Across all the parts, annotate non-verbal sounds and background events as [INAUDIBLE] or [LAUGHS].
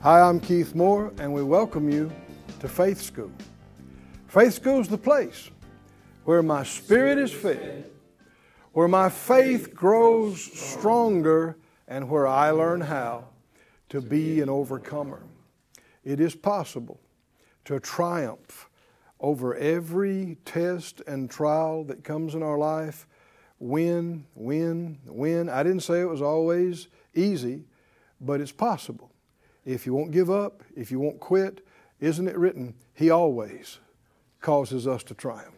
Hi, I'm Keith Moore, and we welcome you to Faith School. Faith School is the place where my spirit is fed, where my faith grows stronger, and where I learn how to be an overcomer. It is possible to triumph over every test and trial that comes in our life. Win, win, win. I didn't say it was always easy, but it's possible. If you won't give up, if you won't quit, isn't it written? He always causes us to triumph.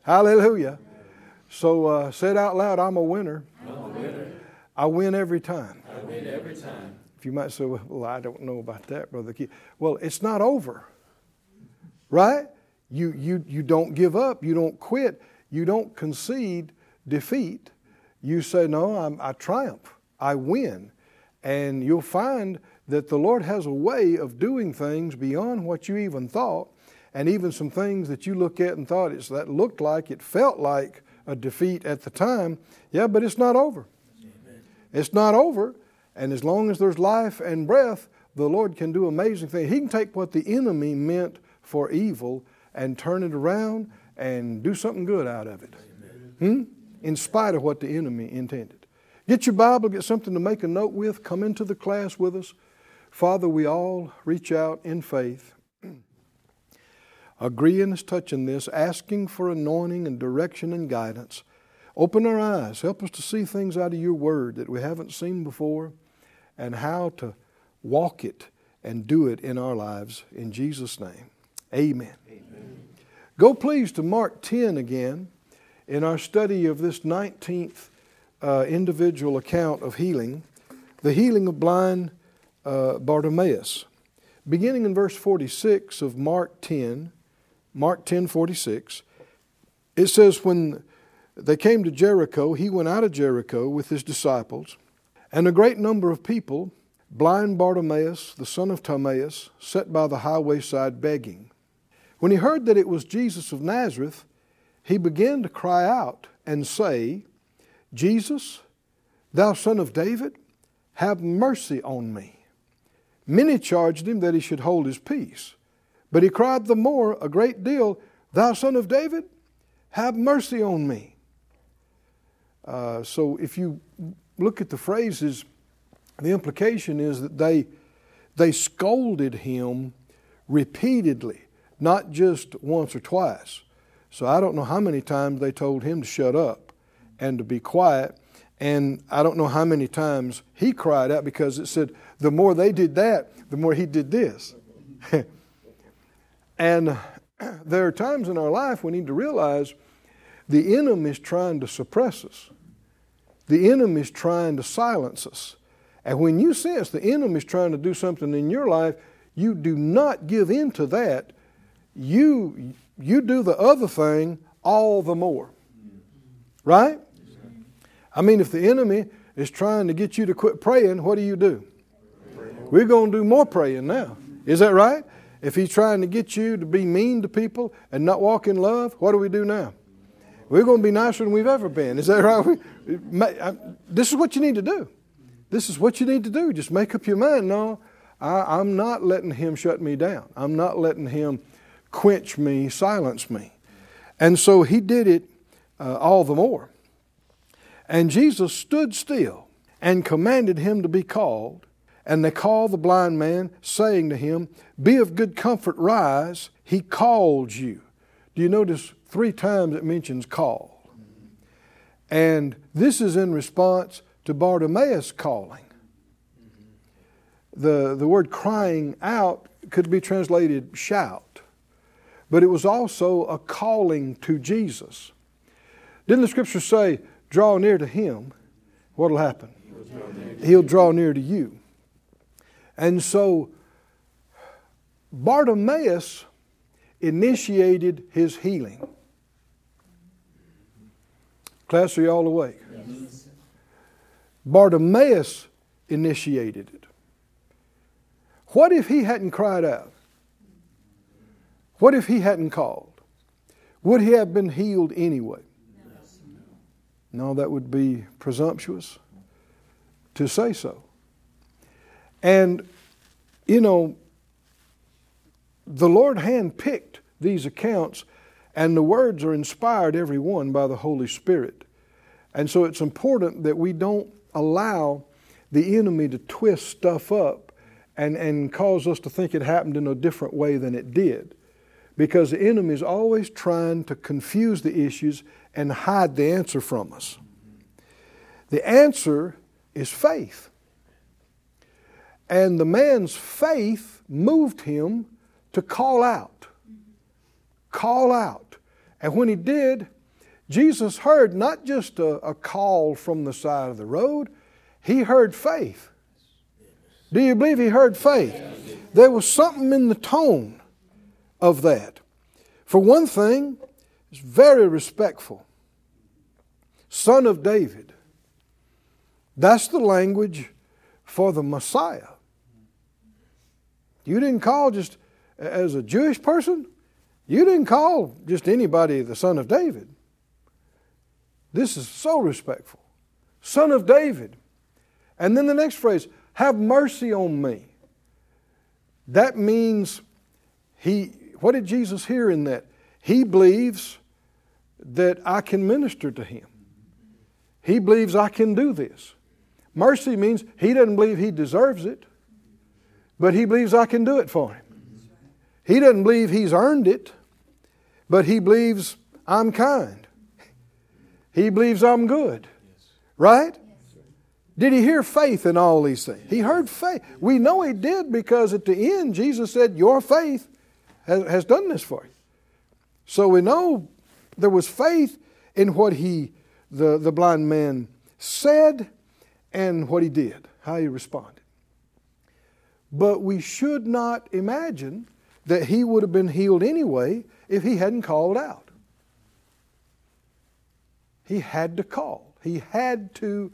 Hallelujah. So uh, say it out loud I'm a winner. I'm a winner. I win every time. I win every time. If you might say, well, I don't know about that, Brother Keith. Well, it's not over, right? You, you, you don't give up. You don't quit. You don't concede defeat. You say, no, I'm, I triumph. I win. And you'll find that the Lord has a way of doing things beyond what you even thought, and even some things that you look at and thought it's, that looked like, it felt like a defeat at the time. Yeah, but it's not over. Amen. It's not over. And as long as there's life and breath, the Lord can do amazing things. He can take what the enemy meant for evil and turn it around and do something good out of it. Hmm? In spite of what the enemy intended. Get your Bible, get something to make a note with, come into the class with us. Father, we all reach out in faith, agreeing as touching this, asking for anointing and direction and guidance. Open our eyes, help us to see things out of your word that we haven't seen before, and how to walk it and do it in our lives. In Jesus' name, amen. Amen. Go please to Mark 10 again in our study of this 19th uh, individual account of healing, the healing of blind uh, Bartimaeus. Beginning in verse 46 of Mark 10, Mark 10 46, it says, When they came to Jericho, he went out of Jericho with his disciples, and a great number of people, blind Bartimaeus, the son of Timaeus, sat by the highway side begging. When he heard that it was Jesus of Nazareth, he began to cry out and say, Jesus, thou son of David, have mercy on me. Many charged him that he should hold his peace. But he cried the more a great deal, Thou son of David, have mercy on me. Uh, so if you look at the phrases, the implication is that they, they scolded him repeatedly, not just once or twice. So I don't know how many times they told him to shut up and to be quiet. And I don't know how many times he cried out because it said, the more they did that, the more he did this. [LAUGHS] and [CLEARS THROAT] there are times in our life we need to realize the enemy is trying to suppress us, the enemy is trying to silence us. And when you sense the enemy is trying to do something in your life, you do not give in to that. You, you do the other thing all the more. Right? I mean, if the enemy is trying to get you to quit praying, what do you do? We're going to do more praying now. Is that right? If he's trying to get you to be mean to people and not walk in love, what do we do now? We're going to be nicer than we've ever been. Is that right? This is what you need to do. This is what you need to do. Just make up your mind. No, I, am not letting him shut me down. I'm not letting him quench me, silence me. And so he did it uh, all the more. And Jesus stood still and commanded him to be called. And they called the blind man, saying to him, Be of good comfort, rise, he called you. Do you notice three times it mentions call? And this is in response to Bartimaeus calling. The, the word crying out could be translated shout, but it was also a calling to Jesus. Didn't the scripture say, draw near to him? What'll happen? He'll draw near to you. And so Bartimaeus initiated his healing. Class, are you all awake? Yes. Bartimaeus initiated it. What if he hadn't cried out? What if he hadn't called? Would he have been healed anyway? No, that would be presumptuous to say so. And, you know, the Lord handpicked these accounts, and the words are inspired, every one, by the Holy Spirit. And so it's important that we don't allow the enemy to twist stuff up and, and cause us to think it happened in a different way than it did. Because the enemy is always trying to confuse the issues and hide the answer from us. The answer is faith. And the man's faith moved him to call out. Call out. And when he did, Jesus heard not just a, a, call from the side of the road, he heard faith. Do you believe he heard faith? There was something in the tone of that. For one thing, it's very respectful. Son of David. That's the language for the Messiah. You didn't call just as a Jewish person, you didn't call just anybody the son of David. This is so respectful. Son of David. And then the next phrase, have mercy on me. That means he, what did Jesus hear in that? He believes that I can minister to him. He believes I can do this. Mercy means he doesn't believe he deserves it, but he believes I can do it for him. He doesn't believe he's earned it, but he believes I'm kind. He believes I'm good. Right? Did he hear faith in all these things? He heard faith. We know he did because at the end, Jesus said, Your faith has, has done this for you. So we know there was faith in what he, the, the blind man, said and what he did, how he responded. But we should not imagine that he would have been healed anyway if he hadn't called out. He had to call, he had to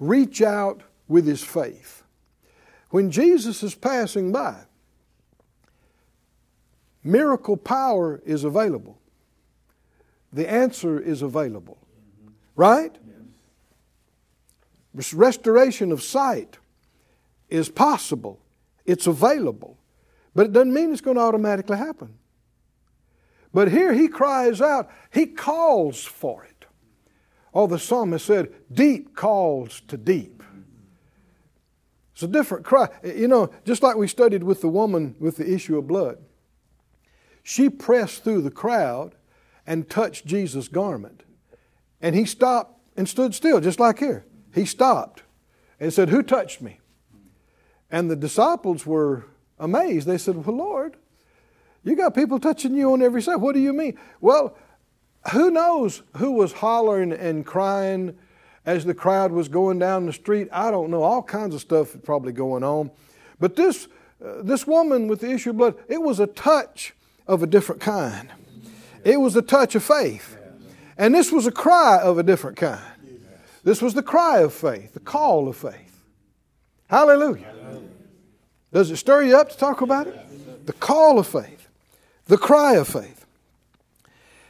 reach out with his faith. When Jesus is passing by, miracle power is available. The answer is available. Right? Restoration of sight is possible, it's available. But it doesn't mean it's going to automatically happen. But here he cries out, he calls for it. Oh, the psalmist said, Deep calls to deep. It's a different cry. You know, just like we studied with the woman with the issue of blood, she pressed through the crowd and touched Jesus' garment. And he stopped and stood still, just like here. He stopped and said, Who touched me? And the disciples were amazed. They said, Well, Lord, you got people touching you on every side. What do you mean? Well, who knows who was hollering and crying as the crowd was going down the street? I don't know. All kinds of stuff probably going on. But this, uh, this woman with the issue of blood, it was a touch of a different kind. It was a touch of faith. And this was a cry of a different kind. This was the cry of faith, the call of faith. Hallelujah. Does it stir you up to talk about it? The call of faith, the cry of faith.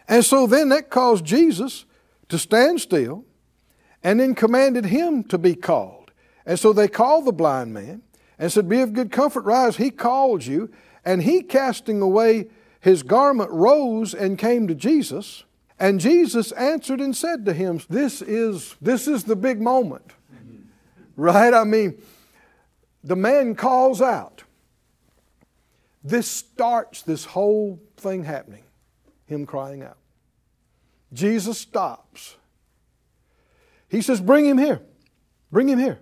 And so then that caused Jesus to stand still and then commanded him to be called. And so they called the blind man and said, Be of good comfort, rise. He called you. And he, casting away his garment, rose and came to Jesus. And Jesus answered and said to him, This is, this is the big moment. Right? I mean, the man calls out. This starts this whole thing happening, him crying out. Jesus stops. He says, Bring him here. Bring him here.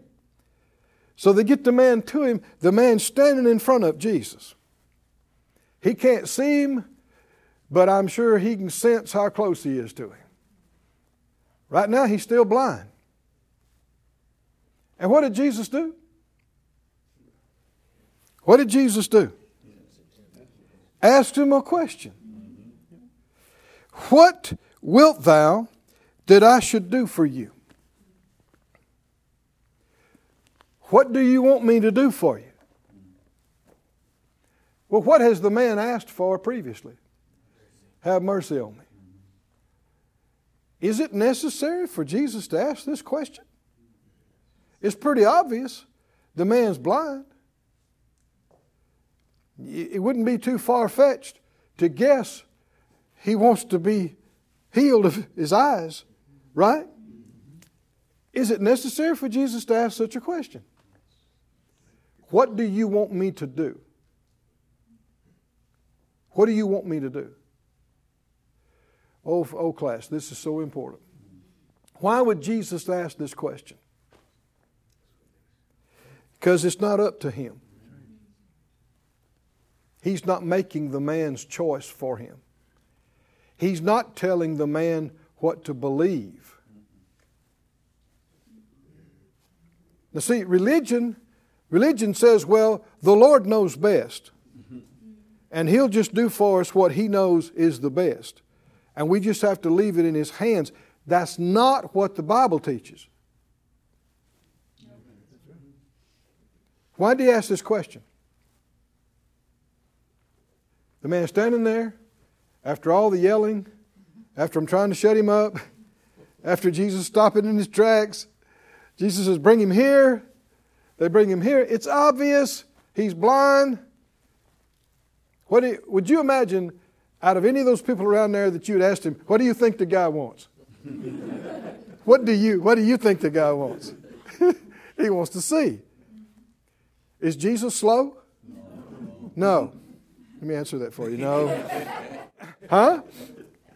So they get the man to him, the man standing in front of Jesus. He can't see him, but I'm sure he can sense how close he is to him. Right now, he's still blind. And what did Jesus do? What did Jesus do? asked him a question What wilt thou that I should do for you? What do you want me to do for you? Well, what has the man asked for previously? Have mercy on me. Is it necessary for Jesus to ask this question? It's pretty obvious. The man's blind. It wouldn't be too far fetched to guess he wants to be healed of his eyes, right? Is it necessary for Jesus to ask such a question? What do you want me to do? What do you want me to do? Oh, oh, class, this is so important. Why would Jesus ask this question? Because it's not up to him. He's not making the man's choice for him. He's not telling the man what to believe. Now, see, religion, religion says, well, the Lord knows best. And He'll just do for us what He knows is the best. And we just have to leave it in His hands. That's not what the Bible teaches. Why did he ask this question? The man standing there, after all the yelling, after I'm trying to shut him up, after Jesus stopping in his tracks, Jesus says, Bring him here. They bring him here. It's obvious he's blind. What you, would you imagine out of any of those people around there that you'd asked him, What do you think the guy wants? [LAUGHS] what do you What do you think the guy wants? [LAUGHS] he wants to see. Is Jesus slow? No. Let me answer that for you. No. [LAUGHS] Huh?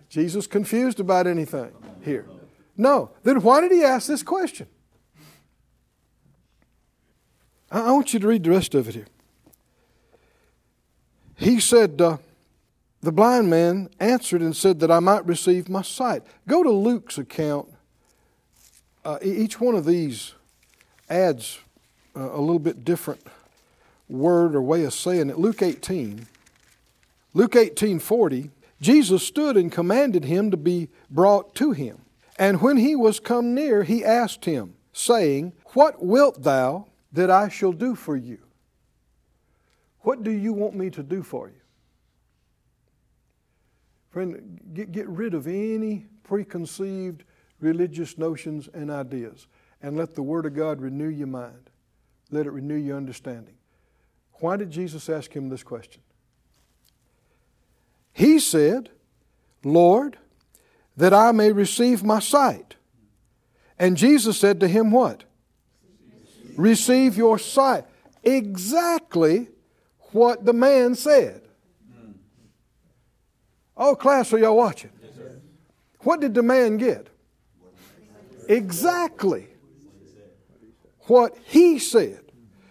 Jesus confused about anything here? No. Then why did he ask this question? I want you to read the rest of it here. He said, uh, The blind man answered and said that I might receive my sight. Go to Luke's account. Uh, each one of these adds uh, a little bit different word or way of saying it. Luke 18. Luke 18 40, Jesus stood and commanded him to be brought to him. And when he was come near, he asked him, saying, What wilt thou that I shall do for you? What do you want me to do for you? Friend, get, get rid of any preconceived religious notions and ideas and let the Word of God renew your mind. Let it renew your understanding. Why did Jesus ask him this question? He said, Lord, that I may receive my sight. And Jesus said to him, What? Receive your sight. Exactly what the man said. Oh, class, are y'all watching? What did the man get? Exactly what he said.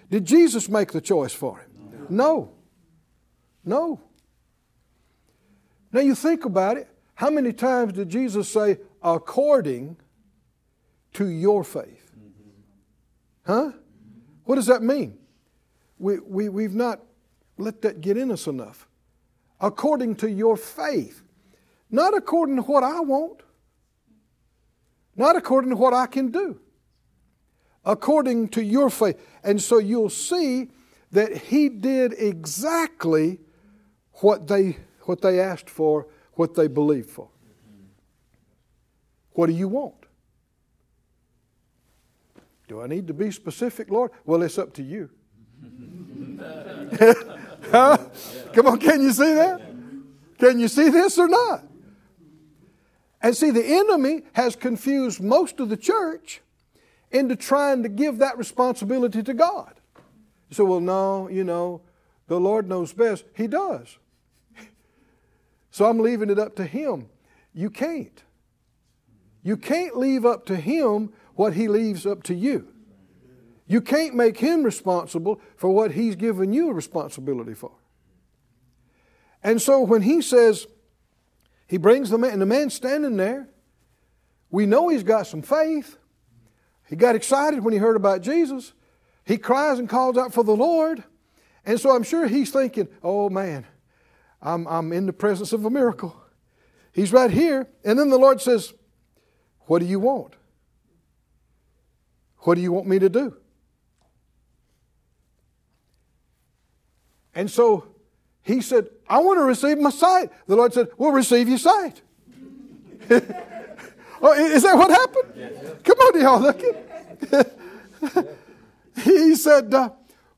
Did Jesus make the choice for him? No. No. Now you think about it. How many times did Jesus say, according to your faith? Mm-hmm. Huh? What does that mean? We, we, we've not let that get in us enough. According to your faith. Not according to what I want. Not according to what I can do according to your faith. And so you'll see that he did exactly what they, what they asked for, what they believed for. What do you want? Do I need to be specific, Lord? Well, it's up to you. [LAUGHS] huh? Come on, can you see that? Can you see this or not? And see, the enemy has confused most of the church into trying to give that responsibility to God. Say, well, no, you know, the Lord knows best. He does. so I'm leaving it up to Him. You can't. You can't leave up to Him what He leaves up to you. You can't make Him responsible for what He's given you a responsibility for. And so when He says, He brings the man, and the man's standing there, we know he's got some faith. He got excited when he heard about Jesus. He cries and calls out for the Lord. And so I'm sure he's thinking, oh man, I'm, I'm in the presence of a miracle. He's right here. And then the Lord says, What do you want? What do you want me to do? And so he said, I want to receive my sight. The Lord said, We'll receive your sight. [LAUGHS] oh, is that what happened? Come on, y'all, look at [LAUGHS] He said, uh,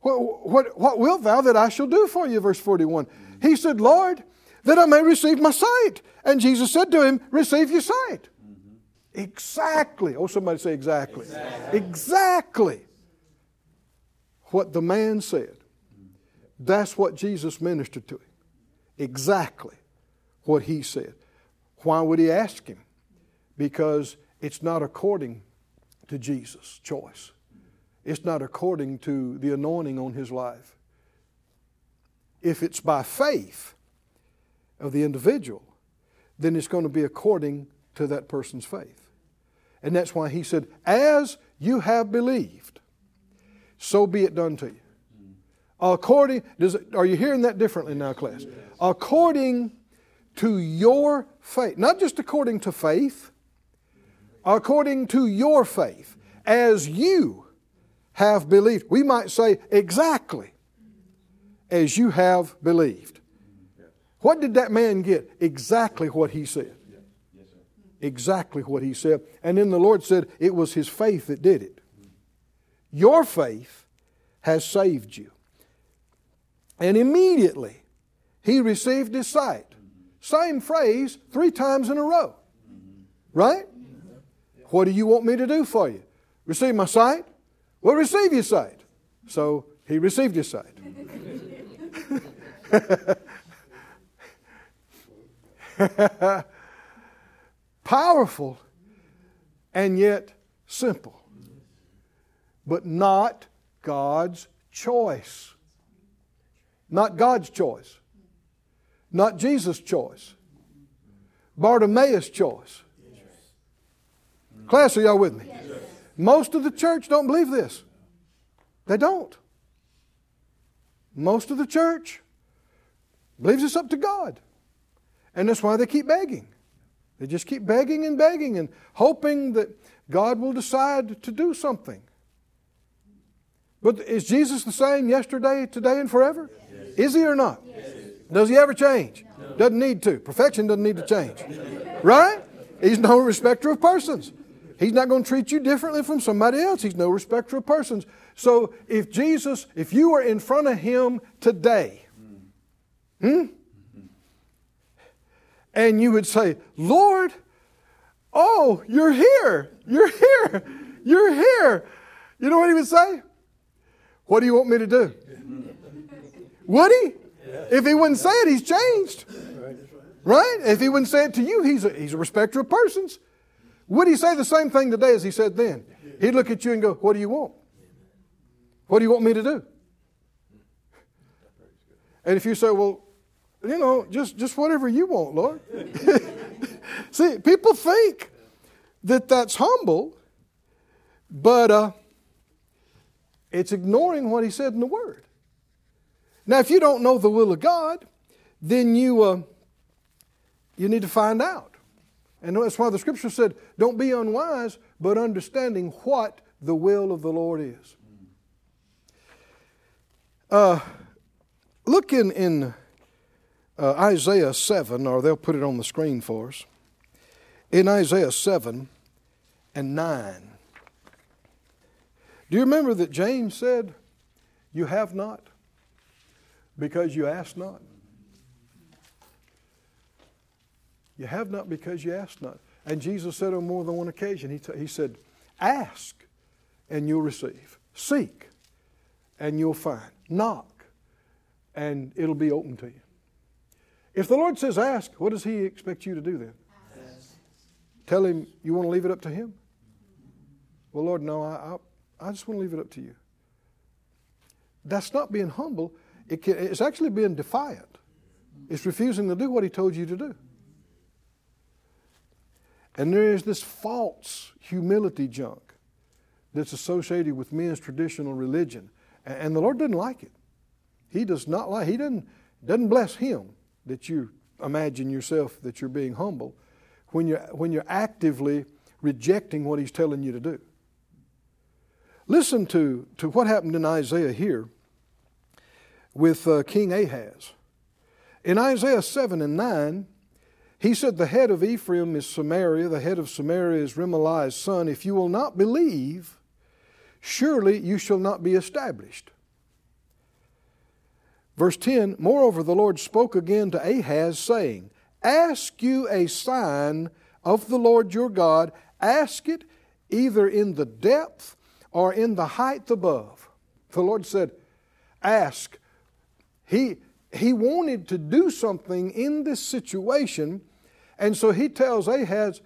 what, what, what wilt thou that I shall do for you? Verse 41. He said, Lord, that I may receive my sight. And Jesus said to him, Receive your sight. Mm-hmm. Exactly. Oh, somebody say exactly. exactly. Exactly what the man said. That's what Jesus ministered to him. Exactly what he said. Why would he ask him? Because it's not according to Jesus' choice. It's not according to the anointing on his life. If it's by faith of the individual, then it's going to be according to that person's faith. And that's why he said, As you have believed, so be it done to you. According, does are you hearing that differently now, class? According to your faith, not just according to faith, according to your faith, as you have believed. We might say exactly as you have believed. What did that man get? Exactly what he said. Exactly what he said. And then the Lord said it was his faith that did it. Your faith has saved you. And immediately he received his sight. Same phrase three times in a row. Right? What do you want me to do for you? Receive my sight? Well, receive your sight. So he received his sight. [LAUGHS] Powerful and yet simple, but not God's choice. Not God's choice. Not Jesus' choice. Bartimaeus' choice. Class, are y'all with me? Most of the church don't believe this. They don't. Most of the church believes it's up to God. And that's why they keep begging. They just keep begging and begging and hoping that God will decide to do something. But is Jesus the same yesterday, today, and forever? Yes. Is he or not? Yes. Does he ever change? No. Doesn't need to. Perfection doesn't need to change. Right? He's no respecter of persons. He's not going to treat you differently from somebody else. He's no respecter of persons. So if Jesus, if you were in front of him today, hmm, and you would say, Lord, oh, you're here. You're here. You're here. You know what he would say? What do you want me to do? Would he? If he wouldn't say it, he's changed. Right? If he wouldn't say it to you, he's a, he's a respecter of persons. Would he say the same thing today as he said then? He'd look at you and go, What do you want? What do you want me to do? And if you say, Well, you know, just, just whatever you want, Lord. [LAUGHS] See, people think that that's humble, but uh, it's ignoring what he said in the Word. Now, if you don't know the will of God, then you, uh, you need to find out. And that's why the scripture said, don't be unwise, but understanding what the will of the Lord is. Uh, look in, in uh, Isaiah 7, or they'll put it on the screen for us. In Isaiah 7 and 9. Do you remember that James said, You have not because you ask not? You have not because you ask not. And Jesus said on more than one occasion, He, t- he said, Ask and you'll receive. Seek and you'll find. Knock and it'll be open to you. If the Lord says ask, what does He expect you to do then? Ask. Tell Him you want to leave it up to Him? Well, Lord, no, I, I I just want to leave it up to you. That's not being humble, it can, it's actually being defiant. It's refusing to do what he told you to do. And there is this false humility junk that's associated with men's traditional religion. And the Lord doesn't like it. He does not like He doesn't, doesn't bless him that you imagine yourself that you're being humble when you're, when you're actively rejecting what he's telling you to do. Listen to, to what happened in Isaiah here with uh, King Ahaz. In Isaiah 7 and 9, he said, The head of Ephraim is Samaria, the head of Samaria is Remaliah's son. If you will not believe, surely you shall not be established. Verse 10 Moreover, the Lord spoke again to Ahaz, saying, Ask you a sign of the Lord your God, ask it either in the depth or in the height above. The Lord said, Ask. He, he wanted to do something in this situation, and so he tells Ahaz,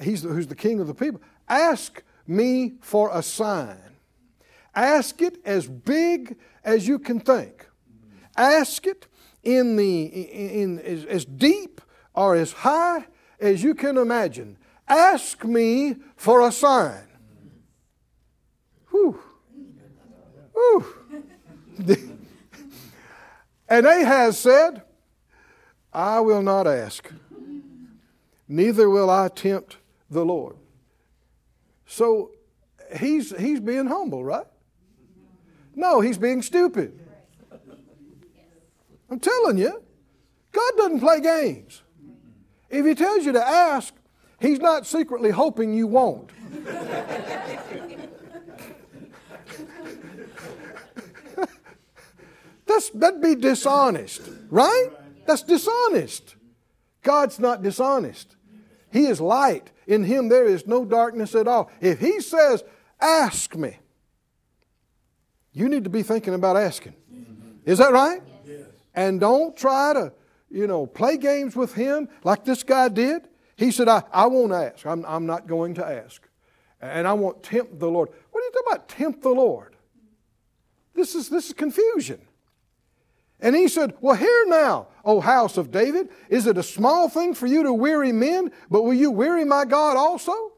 he's the, who's the king of the people, Ask me for a sign. Ask it as big as you can think. Ask it in the in, in as, as deep or as high as you can imagine. Ask me for a sign. Whew. Whew. [LAUGHS] and Ahaz said, I will not ask, neither will I tempt the Lord. So he's, he's being humble, right? No, he's being stupid. I'm telling you, God doesn't play games. If He tells you to ask, He's not secretly hoping you won't. [LAUGHS] That's, that'd be dishonest, right? That's dishonest. God's not dishonest. He is light. In Him there is no darkness at all. If He says, Ask me, you need to be thinking about asking. Is that right? And don't try to, you know, play games with Him like this guy did. He said, I, I won't ask. I'm, I'm not going to ask. And I won't tempt the Lord. What are you talking about, tempt the Lord? This is, this is confusion. And he said, Well, hear now, O house of David, is it a small thing for you to weary men, but will you weary my God also?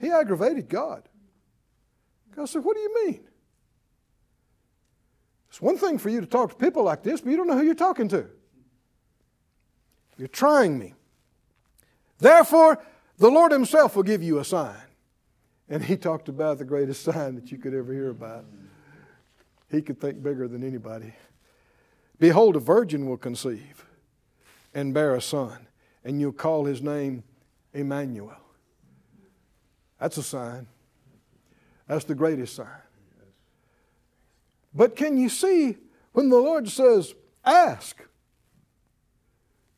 He aggravated God. God said, What do you mean? It's one thing for you to talk to people like this, but you don't know who you're talking to. You're trying me. Therefore, the Lord Himself will give you a sign. And he talked about the greatest sign that you could ever hear about. He could think bigger than anybody. Behold, a virgin will conceive and bear a son, and you'll call his name Emmanuel. That's a sign. That's the greatest sign. But can you see when the Lord says, ask,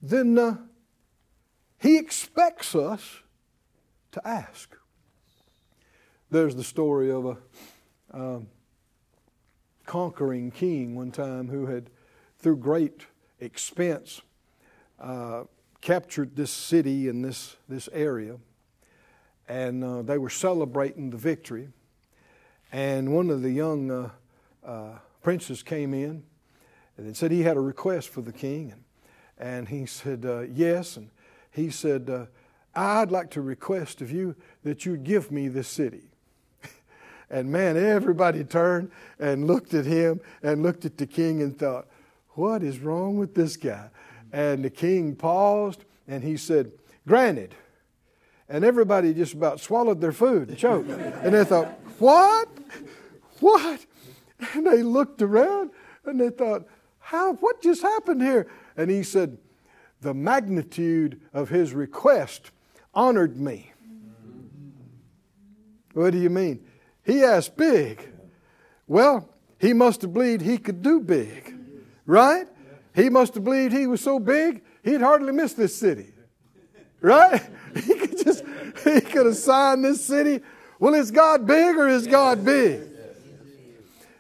then uh, He expects us to ask. There's the story of a um, conquering king one time who had, through great expense, uh, captured this city and this, this area. And uh, they were celebrating the victory. And one of the young uh, uh, princes came in and said he had a request for the king. And, and he said, uh, Yes. And he said, I'd like to request of you that you give me this city. [LAUGHS] and man, everybody turned and looked at him and looked at the king and thought, What is wrong with this guy? And the king paused and he said, Granted. And everybody just about swallowed their food and choked. and they thought, What? What? And they looked around and they thought, How, what just happened here? And he said, The magnitude of his request honored me. What do you mean? He asked big. Well, he must have believed he could do big, right? He must have believed he was so big, he'd hardly miss this city, right? [LAUGHS] He could just, he could assign this city. Well, is God big or is God big?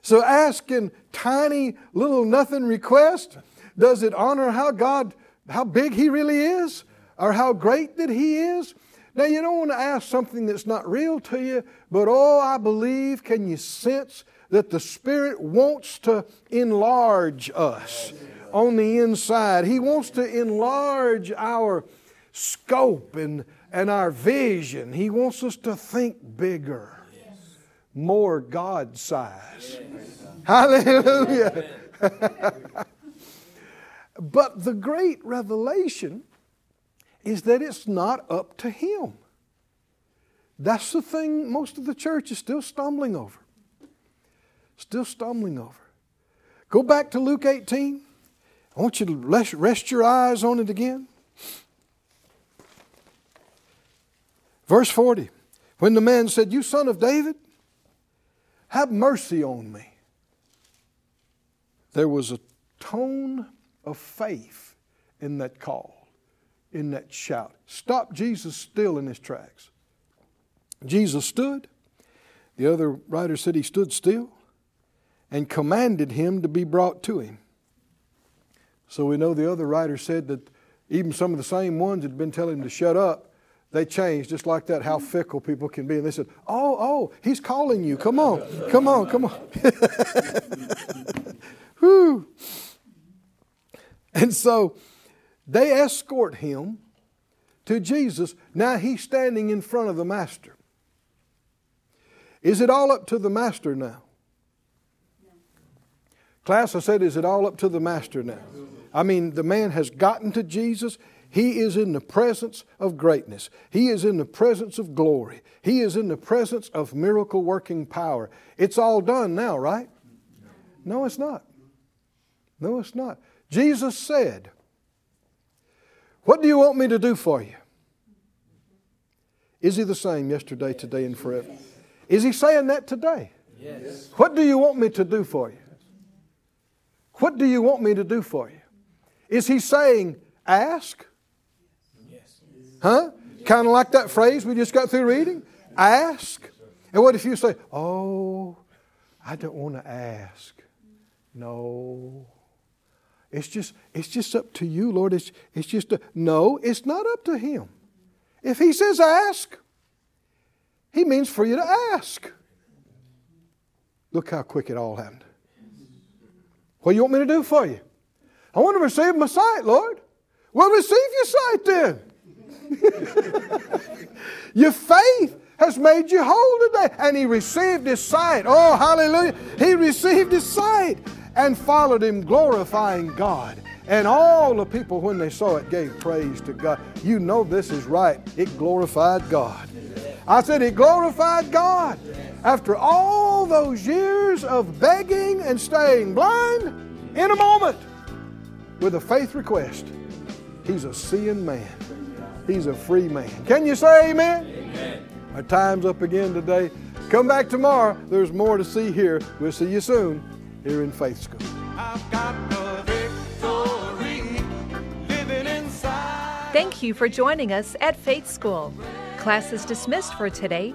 So asking tiny little nothing request, does it honor how God, how big He really is? Or how great that He is? Now you don't want to ask something that's not real to you, but oh, I believe, can you sense that the Spirit wants to enlarge us on the inside? He wants to enlarge our scope and, and our vision. He wants us to think bigger more God size. Hallelujah. [LAUGHS] But the great revelation is that it's not up to him. That's the thing most of the church is still stumbling over. Still stumbling over. Go back to Luke 18. I want you to rest your eyes on it again. Verse 40. When the man said, You son of David, have mercy on me. There was a tone of faith in that call, in that shout. Stop Jesus still in his tracks. Jesus stood. The other writer said he stood still and commanded him to be brought to him. So we know the other writer said that even some of the same ones had been telling him to shut up. They changed just like that, how fickle people can be. And they said, Oh, oh, he's calling you. Come on, come on, come on. [LAUGHS] Whew. And so they escort him to Jesus. Now he's standing in front of the Master. Is it all up to the Master now? Class, I said, is it all up to the Master now? I mean, the man has gotten to Jesus. He is in the presence of greatness. He is in the presence of glory. He is in the presence of miracle working power. It's all done now, right? No, it's not. No, it's not. Jesus said, What do you want me to do for you? Is he the same yesterday, today, and forever? Is he saying that today? Yes. What do you want me to do for you? What do you want me to do for you? Is he saying, ask? Yes. Huh? Kind of like that phrase we just got through reading? Ask. And what if you say, oh, I don't want to ask? No. It's just, it's just up to you, Lord. It's, it's just a, no, it's not up to him. If he says ask, he means for you to ask. Look how quick it all happened. What do you want me to do for you? I want to receive my sight, Lord. Well, receive your sight then. [LAUGHS] your faith has made you whole today. And he received his sight. Oh, hallelujah. He received his sight and followed him, glorifying God. And all the people, when they saw it, gave praise to God. You know this is right. It glorified God. I said, It glorified God. After all those years of begging and staying blind, in a moment, with a faith request, he's a seeing man. He's a free man. Can you say amen? amen? Our time's up again today. Come back tomorrow. There's more to see here. We'll see you soon here in Faith School. Thank you for joining us at Faith School. Class is dismissed for today,